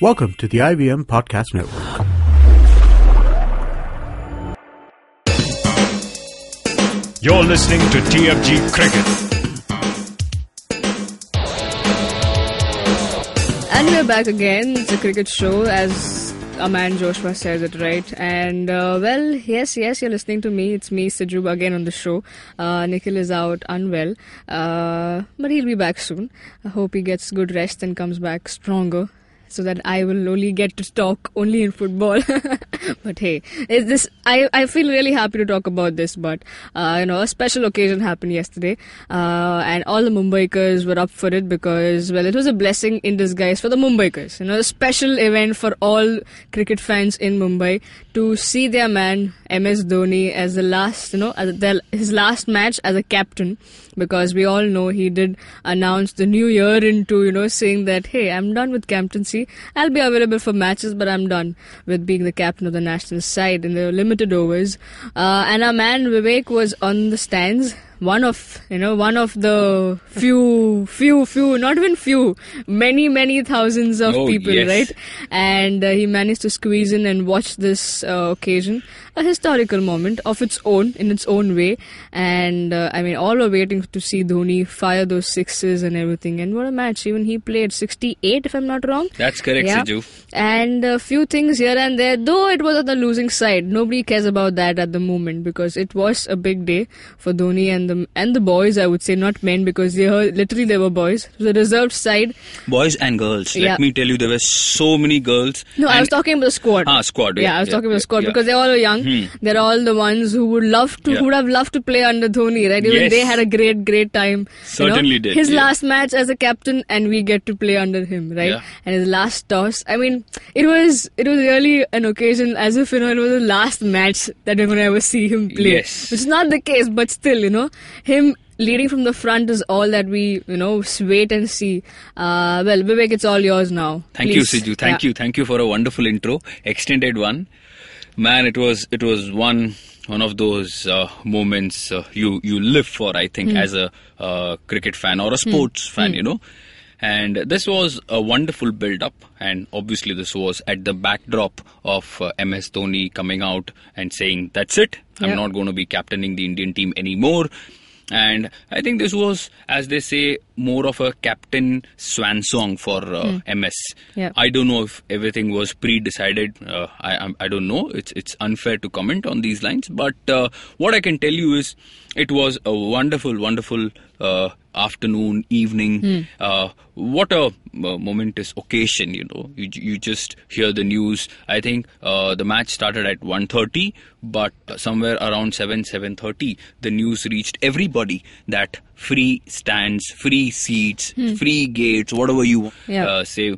Welcome to the IVM Podcast Network. You're listening to TFG Cricket. And we're back again. It's a cricket show, as our man Joshua says it right. And uh, well, yes, yes, you're listening to me. It's me, Siju, again on the show. Uh, Nikhil is out unwell, uh, but he'll be back soon. I hope he gets good rest and comes back stronger. So that I will only get to talk only in football. but hey, is this I, I feel really happy to talk about this. But uh, you know, a special occasion happened yesterday, uh, and all the Mumbaikars were up for it because well, it was a blessing in disguise for the Mumbaikars. You know, a special event for all cricket fans in Mumbai to see their man MS Dhoni as the last, you know, as the, his last match as a captain. Because we all know he did announce the new year into, you know, saying that, hey, I'm done with captaincy. I'll be available for matches, but I'm done with being the captain of the national side in the limited overs. Uh, and our man Vivek was on the stands one of you know one of the few few few not even few many many thousands of Oh, people yes. right and uh, he managed to squeeze in and watch this uh, occasion a historical moment of its own in its own way and uh, i mean all were waiting to see dhoni fire those sixes and everything and what a match even he played 68 if i'm not wrong That's correct, yeah. Siju. And a few things here and there, though it was on the losing side. Nobody cares about that at the moment because it was a big day for Dhoni and the and the boys. I would say not men because they were literally they were boys. The reserved side. Boys and girls. Yeah. Let me tell you, there were so many girls. No, I was talking about the squad. Ah, squad, yeah, I was yeah, talking about the squad yeah. because they're all young. Hmm. They're all the ones who would love to, Yeah. who would have loved to play under Dhoni, right? Even Yes. they had a great, great time. you know. Certainly did, His yeah. last match as a captain, and we get to play under him, right? Yeah. And his last toss. I mean, it was it was really an occasion as if you know it was the last match that we're gonna ever see him play. Yes. Which is not the case, but still, you know, him leading from the front is all that we, you know, wait and see. Uh, well, Vivek, it's all yours now. Thank Please. you, Siju. Thank Yeah. you. Thank you for a wonderful intro, extended one. Man, it was it was one one of those uh, moments uh, you you live for. I think as a uh, cricket fan or a sports fan, you know. And this was a wonderful build up, and obviously this was at the backdrop of uh, MS Dhoni coming out and saying, "That's it. I'm Yeah. not going to be captaining the Indian team anymore." And I think this was, as they say, more of a captain swan song for uh, MS. Yeah. I don't know if everything was pre-decided. Uh, I I don't know. It's it's unfair to comment on these lines. But uh, what I can tell you is, it was a wonderful, wonderful uh, afternoon, evening. Uh, what a uh, momentous occasion! You know, you you just hear the news. I think uh, the match started at 1:30, but somewhere around 7 7:30, the news reached everybody that free stands, free seats, free gates, whatever you Yeah. uh, say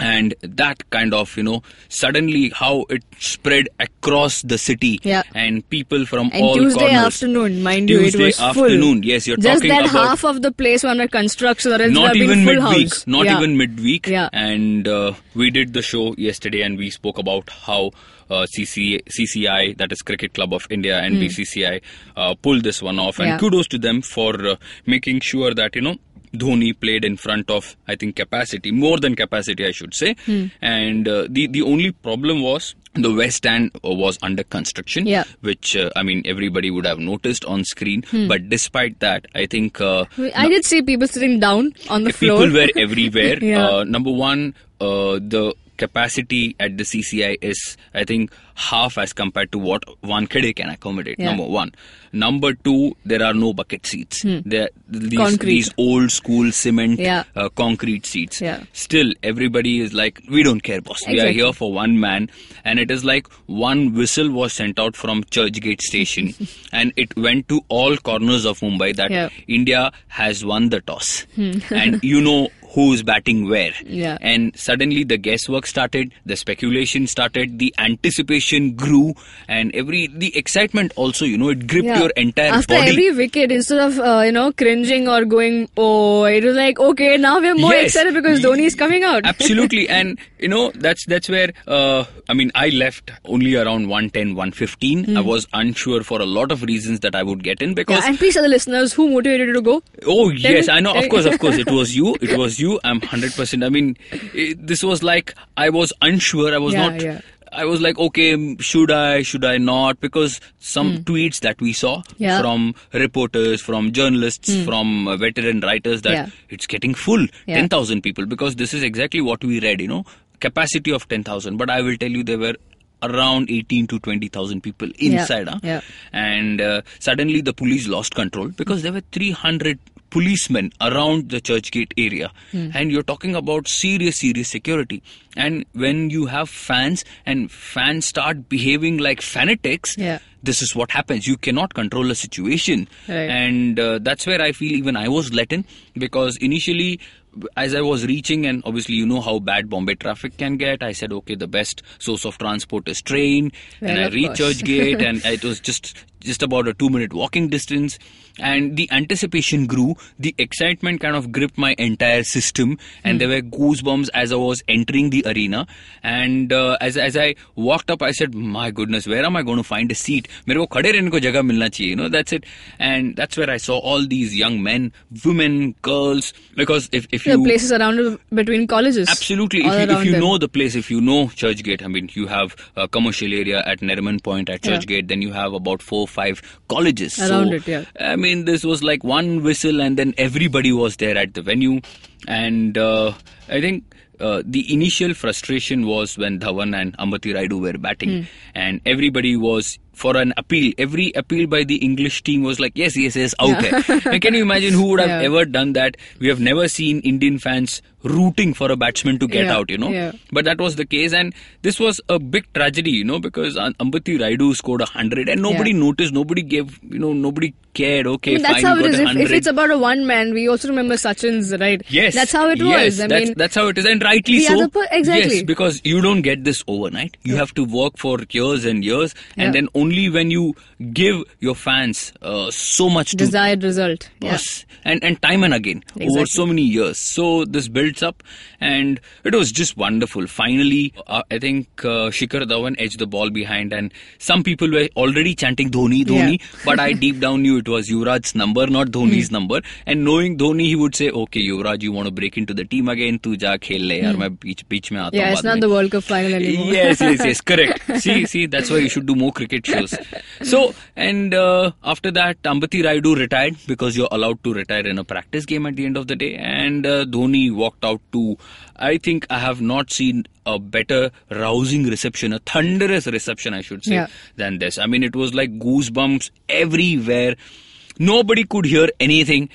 and that kind of you know suddenly how it spread across the city Yeah. and people from And all Tuesday corners afternoon, mind Tuesday you, it was afternoon full. yes you're Just talking that about half of the place were under construction, or else not even midweek house. not Yeah. even midweek Yeah. and uh, we did the show yesterday and we spoke about how uh, CC, CCI, that is Cricket Club of India, and BCCI uh, pulled this one off. And. Yeah. kudos to them for uh, making sure that, you know, Dhoni played in front of, I think, capacity, more than capacity, I should say. Hmm. And uh, the, the only problem was the West Stand uh, was under construction, Yeah. which, uh, I mean, everybody would have noticed on screen. But despite that, I think. Uh, I did see people sitting down on the people floor. People were everywhere. Yeah. uh, number one, uh, the capacity at the CCI is, I think, half as compared to what Wankhede can accommodate. Yeah. Number one. Number two, there are no bucket seats. There, these, Concrete. these old school cement Yeah. uh, concrete seats. Yeah. Still, everybody is like, we don't care, boss. We are here for one man. And it is like one whistle was sent out from Churchgate station and it went to all corners of Mumbai that. India has won the toss. and you know who's batting where. Yeah. And suddenly the guesswork started, the speculation started, the anticipation grew, and every the excitement also, you know, it gripped Yeah. your entire After body. every wicket, instead of uh, you know cringing or going, oh, it was like, okay, now we're more Yes. excited because Dhoni is coming out. Absolutely, and you know that's that's where uh, I mean I left only around 110, 115. I was unsure for a lot of reasons that I would get in because Hmm. Yeah, and please tell the listeners who motivated you to go. Oh Tell yes, me- I know. Of course, of course, it was you. It was you. I'm 100%. I mean, it, this was like I was unsure. I was Yeah, not. yeah. I was like, okay, should I, should I not? Because some tweets that we saw. Yeah. From reporters, from journalists, from uh, veteran writers that Yeah. it's getting full, Yeah. 10,000 people. Because this is exactly what we read, you know, capacity of 10,000. But I will tell you, there were around 18 to 20,000 people inside. huh? Yeah. And uh, suddenly the police lost control because there were 300 policemen around the Churchgate area. Hmm. And you're talking about serious, serious security. And when you have fans and fans start behaving like fanatics, Yeah. this is what happens. You cannot control a situation. Right. And uh, that's where I feel even I was let in because initially, as I was reaching, and obviously you know how bad Bombay traffic can get, I said, okay, the best source of transport is train. and I reached. Churchgate and it was just just about a two minute walking distance and the anticipation grew. The excitement kind of gripped my entire system. And mm. there hmm. were goosebumps as i was entering the arena. And uh, as, as i walked up i said my goodness where am i going to find a seat? mere ko ko milna chahiye you know that's it. And that's where i saw all these young men women girls because if, if you places around between colleges absolutely. if you, if you know the place if you know churchgate i mean you have a commercial area at nariman point at churchgate yeah. then you have about four or five colleges. Around so, it yeah. I mean, this was like one whistle, and then everybody was there at the venue. And uh, I think uh, the initial frustration was when Dhawan and Ambati Rayudu were batting, Hmm. and everybody was for an appeal. Every appeal by the English team was like, yes, yes, yes, out. hai." and can you imagine who would have Yeah. ever done that? We have never seen Indian fans rooting for a batsman to get Yeah, out, you know. yeah. But that was the case, and this was a big tragedy, you know, because Ambati Rayudu scored a hundred, and nobody Yeah. noticed, nobody gave, you know, nobody cared. Okay, I mean, that's fine, how it is. If, if it's about a one man, we also remember Sachin's, right? Yes, That's how it yes, was. I that's, mean, that's how it is, and rightly so. per- exactly. Yes, because you don't get this overnight. You have to work for years and years, and Yeah. then only only when you give your fans uh, so much desired to, result. Yes, yeah. and and time and again exactly. over so many years. So this builds up, and it was just wonderful. Finally, uh, I think uh, Shikhar Dhawan edged the ball behind, and some people were already chanting Dhoni, Dhoni. Yeah. but I deep down knew it was Yuvraj's number, not Dhoni's hmm. number. And knowing Dhoni, he would say, "Okay, Yuvraj, you want to break into the team again? Tu ja khel le, yaar, hmm. main beech beech mein aata." Yeah, it's not mein. the World Cup final anymore. yes, yes, yes, correct. see, see, that's why you should do more cricket so, and uh, after that, Ambati Rayudu retired because you're allowed to retire in a practice game at the end of the day. And uh, Dhoni walked out to, I think I have not seen a better rousing reception, a thunderous reception, I should say, Yeah. than this. I mean, it was like goosebumps everywhere. Nobody could hear anything.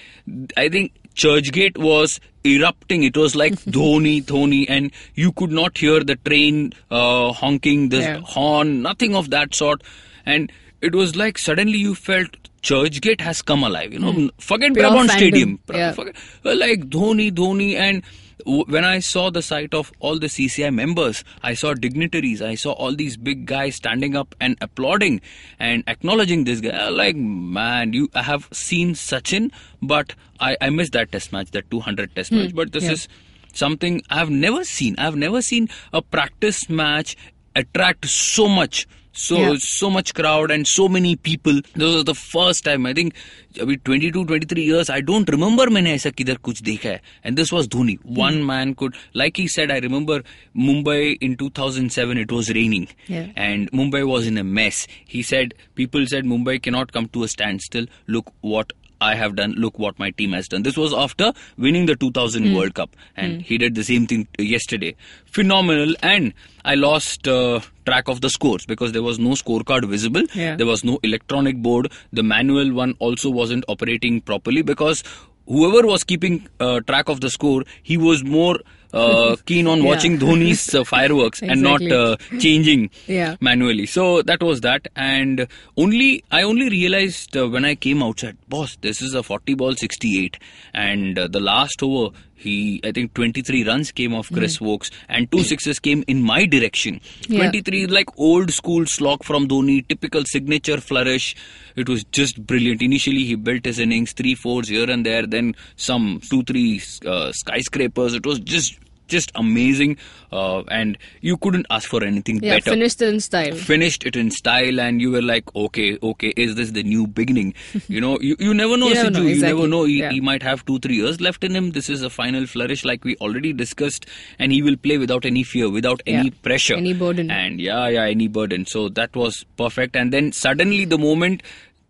I think Churchgate was erupting. It was like Dhoni, Dhoni, and you could not hear the train uh, honking, the Yeah. horn, nothing of that sort. And it was like suddenly you felt Churchgate has come alive. You know, forget Hmm. Pure Brabourne fandom. Stadium. Yeah. Forget, uh, like Dhoni, Dhoni, and when I saw the sight of all the CCI members, I saw dignitaries, I saw all these big guys standing up and applauding and acknowledging this guy. Like, man, you I have seen Sachin, but I, I missed that test match, that 200 test match. But this Yeah. is something I've never seen. I've never seen a practice match attract so much So Yeah. so much crowd and so many people. This was the first time. I think अभी 22, 23 years. I don't remember मैंने ऐसा किधर कुछ देखा है. And this was Dhoni. One man could, like he said, I remember Mumbai in 2007. It was raining, Yeah. and Mumbai was in a mess. He said people said Mumbai cannot come to a standstill. Look what I have done. Look what my team has done. This was after winning the 2000 Hmm. World Cup, and he did the same thing yesterday. Phenomenal. And I lost uh, track of the scores because there was no scorecard visible. Yeah. There was no electronic board. The manual one also wasn't operating properly because whoever was keeping uh, track of the score, he was more. Uh, keen on Yeah. watching Dhoni's uh, fireworks and not uh, changing Yeah. manually. So that was that, and only I only realized uh, when I came outside, boss, this is a 40 ball 68, and uh, the last over. He, I think, 23 runs came off Chris Woakes, and two sixes came in my direction. Yeah. 23 is like old school slog from Dhoni, typical signature flourish. It was just brilliant. Initially, he built his innings, three fours here and there, then some two, three uh, skyscrapers. It was just just amazing, uh, and you couldn't ask for anything Yeah, better finished it in style. finished it in style and you were like okay okay is this the new beginning you know you, you never know You never Siju, know, you never know he, Yeah. he might have two three years left in him this is a final flourish like we already discussed and he will play without any fear without any Yeah. pressure Any burden. and yeah yeah any burden so that was perfect and then suddenly the moment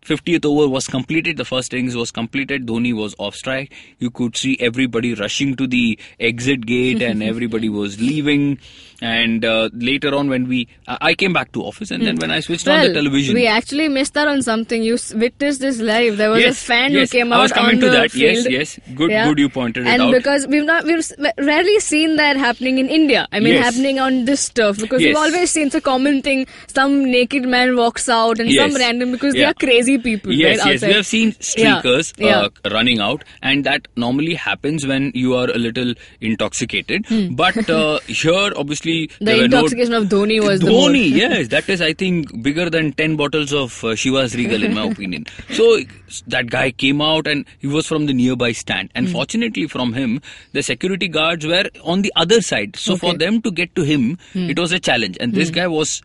50th over was completed. The first innings was completed. Dhoni was off strike. You could see everybody rushing to the exit gate, and everybody was leaving. And uh, later on, when we, I I came back to office, and then when I switched on the television, we actually missed out on something. You witnessed this live. There was Yes, a fan yes. who came out. I was coming to that. Yes, field. yes. Good- good you pointed it and out. because we've not, we've rarely seen that happening in India. I mean, Yes. happening on this turf because we've always seen it's a common thing. Some naked man walks out and Yes. some random because they are crazy people. Yes, right, yes. We have seen streakers yeah. Uh, running out, and that normally happens when you are a little intoxicated. But uh, here, obviously, Hmm. The were no- intoxication of Dhoni was the Dhoni, yes, that is, I think, bigger than 10 bottles of uh, Chivas Regal, in my opinion. So, that guy came out and he was from the nearby stand. Hmm. And fortunately, from him, the security guards were on the other side. So, for Okay. Hmm. them to get to him, it was a challenge. And this guy was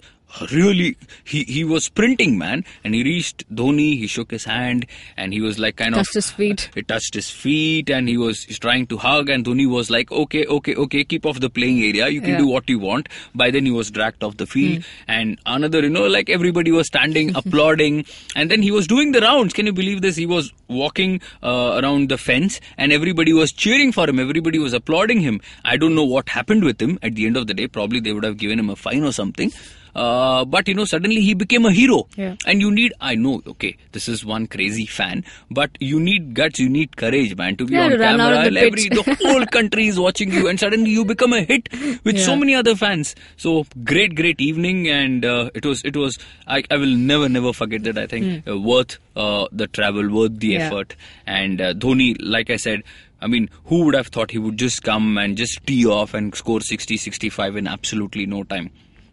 really he he was sprinting man. And he reached dhoni he shook his hand and he was like kind Touched of his feet. he touched his feet and he was he's trying to hug and Dhoni was like okay okay okay keep off the playing area. You can Yeah. do what you want. By then he was dragged off the field. And another you know like everybody was standing applauding. And then he was doing the rounds. Can you believe this? He was walking uh, around the fence and everybody was cheering for him. Everybody was applauding him. I don't know what happened with him. At the end of the day probably they would have given him a fine or something uh, but you know suddenly he became a hero Yeah. and you need i know okay this is one crazy fan but you need guts you need courage man to be Yeah, on to run out camera of the every the whole country is watching you and suddenly you become a hit with so many other fans so great great evening and uh, it was it was I, I will never never forget that i think uh, worth uh, the travel worth the. Yeah. effort and uh, dhoni like i said I mean, who would have thought he would just come and just tee off and score 60, 65 in absolutely no time?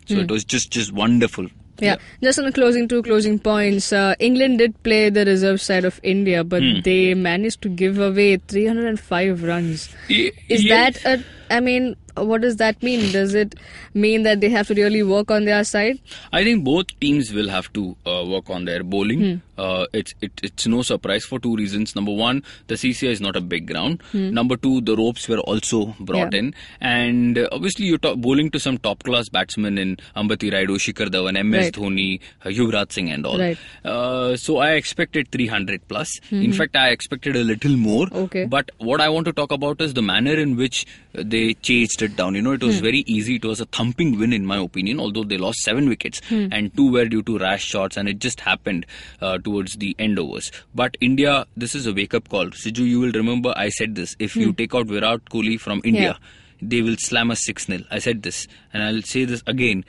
So Hmm. it was just, just wonderful. Yeah. Just on the closing two closing points, uh, England did play the reserve side of India, but Hmm. they managed to give away 305 runs. Ye- Is yeah. that a? I mean, what does that mean? Does it mean that they have to really work on their side? I think both teams will have to uh, work on their bowling. Hmm. Uh, it's it, it's no surprise for two reasons. Number one, the CCI is not a big ground. Hmm. Number two, the ropes were also brought Yeah. in, and uh, obviously you're to- bowling to some top class batsmen in Ambati Rayudu, Shikhar Dhawan, MS Right. Dhoni, uh, Yuvraj Singh, and all. Right. Uh, so I expected 300 plus. In fact, I expected a little more. Mm-hmm. Okay. But what I want to talk about is the manner in which they chased it down. You know, it Hmm. was very easy. It was a thumping win, in my opinion, although they lost seven wickets Hmm. and two were due to rash shots, and it just happened uh, towards the end overs. But India, this is a wake up call. Siju, you will remember I said this. If you hmm. take out Virat Kohli from India, they will slam us 6 0. I said this, and I'll say this again.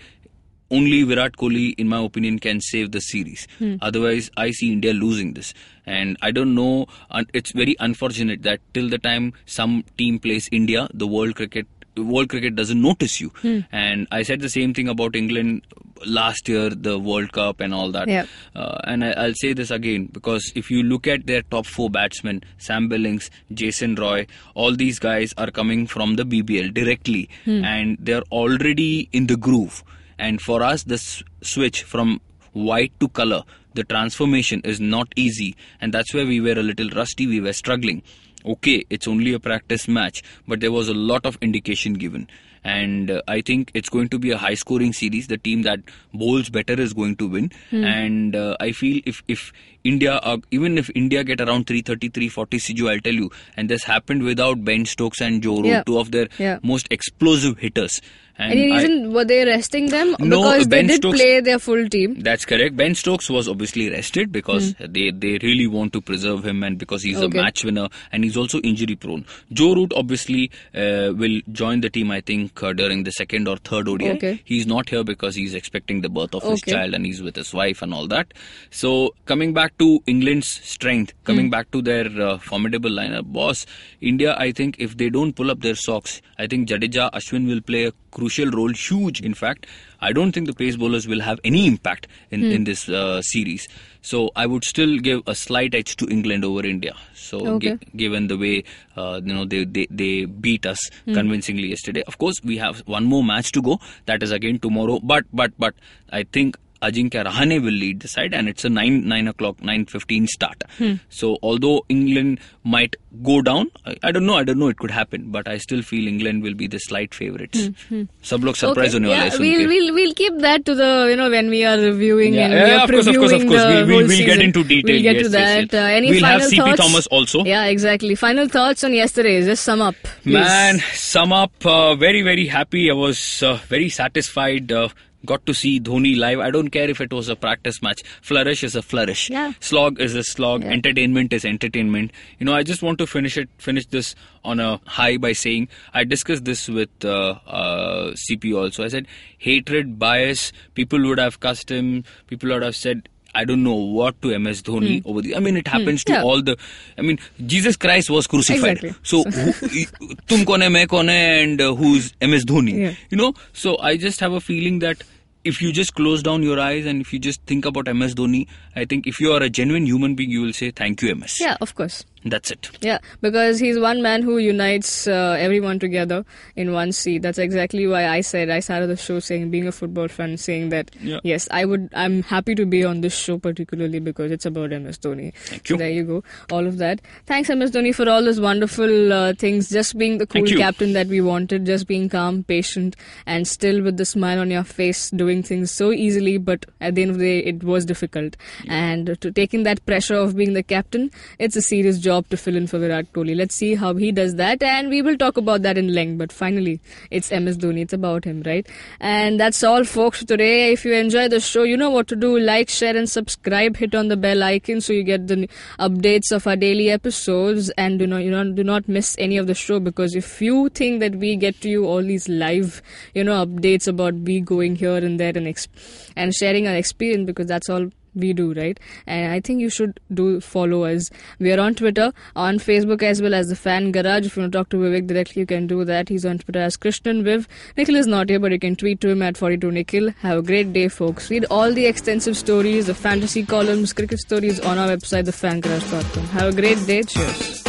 Only Virat Kohli, in my opinion, can save the series. Hmm. Otherwise, I see India losing this. And I don't know, it's very unfortunate that till the time some team plays India, the world cricket world cricket doesn't notice you. And I said the same thing about England last year, the World Cup and all that. Yeah. Uh, and I, I'll say this again because if you look at their top four batsmen, Sam Billings, Jason Roy, all these guys are coming from the BBL directly, and they're already in the groove. And for us, the switch from white to color, the transformation is not easy, and that's where we were a little rusty. We were struggling. Okay, it's only a practice match, but there was a lot of indication given and uh, I think it's going to be a high scoring series. The team that bowls better is going to win, and uh, I feel if if India are, even if India get around 330 340 Siju, I'll tell you, and this happened without Ben Stokes and Joe Root, Yeah. two of their Yeah. most explosive hitters. And Any I- reason were they resting them? No, because Ben they did Stokes- play their full team. That's correct. Ben Stokes was obviously rested because they, they really want to preserve him and because he's Okay. a match winner and he's also injury prone. Joe Root obviously uh, will join the team, I think, uh, during the second or third ODI. Okay. He's not here because he's expecting the birth of his child and he's with his wife and all that. So, coming back to England's strength, coming back to their uh, formidable lineup, boss, India, I think if they don't pull up their socks, I think Jadeja, Ashwin will play a crucial role, huge in fact. I don't think the pace bowlers will have any impact in, in this uh, series. So I would still give a slight edge to England over India. So Okay. gi- given the way uh, you know they, they, they beat us convincingly yesterday. Of course, we have one more match to go. That is again tomorrow. But but but I think Ajinkya Rahane will lead the side, and it's a nine nine o'clock nine fifteen start. Hmm. So although England might go down, I, I, don't know, I don't know, it could happen, but I still feel England will be the slight favourites. Hmm, hmm. Sab log surprise okay. yeah, we'll, we'll, we'll keep that to the you know when we are reviewing yeah. and yeah, we are of course, of course, of course. We'll, we'll, get into detail. We'll get yes, to that. Yes, yes. Uh, any we'll final have CP thoughts? Thomas also. Yeah, exactly. Final thoughts on yesterday. Just sum up, please. man. Sum up. Uh, very very happy. I was uh, very satisfied. Uh, got to see Dhoni live. I don't care if it was a practice match. Flourish is a flourish. Yeah. Slog is a slog. Yeah. Entertainment is entertainment. You know, I just want to finish it. Finish this on a high by saying I discussed this with uh, uh, CP also. I said hatred, bias. People would have cussed him. People would have said. I don't know what to MS Dhoni over the. I mean, it happens to Hmm. Yeah. all the. I mean, Jesus Christ was crucified. Exactly. So, who, tum kone, main kone, and uh, who's MS Dhoni? Yeah. You know, so I just have a feeling that if you just close down your eyes and if you just think about MS Dhoni, I think if you are a genuine human being, you will say thank you, MS. Yeah, of course. That's it. Yeah, because he's one man who unites uh, everyone together in one seat. That's exactly why I said I started the show saying, being a football fan, saying that Yeah. yes, I would. I'm happy to be on this show particularly because it's about MS Dhoni. Thank So you. there you go. All of that. Thanks, MS Dhoni, for all those wonderful uh, things. Just being the cool captain that we wanted. Just being calm, patient, and still with the smile on your face, doing things so easily. But at the end of the day, it was difficult. And to taking that pressure of being the captain, it's a serious job to fill in for Virat Kohli. Let's see how he does that, and we will talk about that in length. But finally, it's MS Dhoni. It's about him, right? And that's all, folks, today. If you enjoy the show, you know what to do. Like, share, and subscribe. Hit on the bell icon so you get the updates of our daily episodes. And do not, you know, do not miss any of the show because if you think that we get to you all these live, you know, updates about we going here and there and ex- and sharing our experience because that's all we do right? And i think you should do follow us. We are on twitter on facebook as well as the fan garage. If you want to talk to vivek directly you can do that. He's on twitter as krishnan viv. Nikhil is not here but you can tweet to him at 42 nikhil. Have a great day folks. Read all the extensive stories the fantasy columns cricket stories on our website thefangarage.com have a great day. Cheers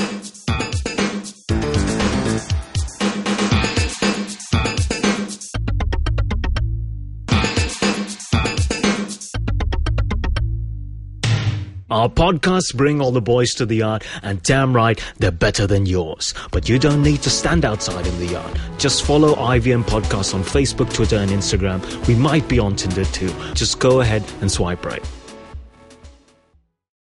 Our podcasts bring all the boys to the yard, and damn right, they're better than yours. But you don't need to stand outside in the yard. Just follow IVM Podcasts on Facebook, Twitter, and Instagram. We might be on Tinder too. Just go ahead and swipe right.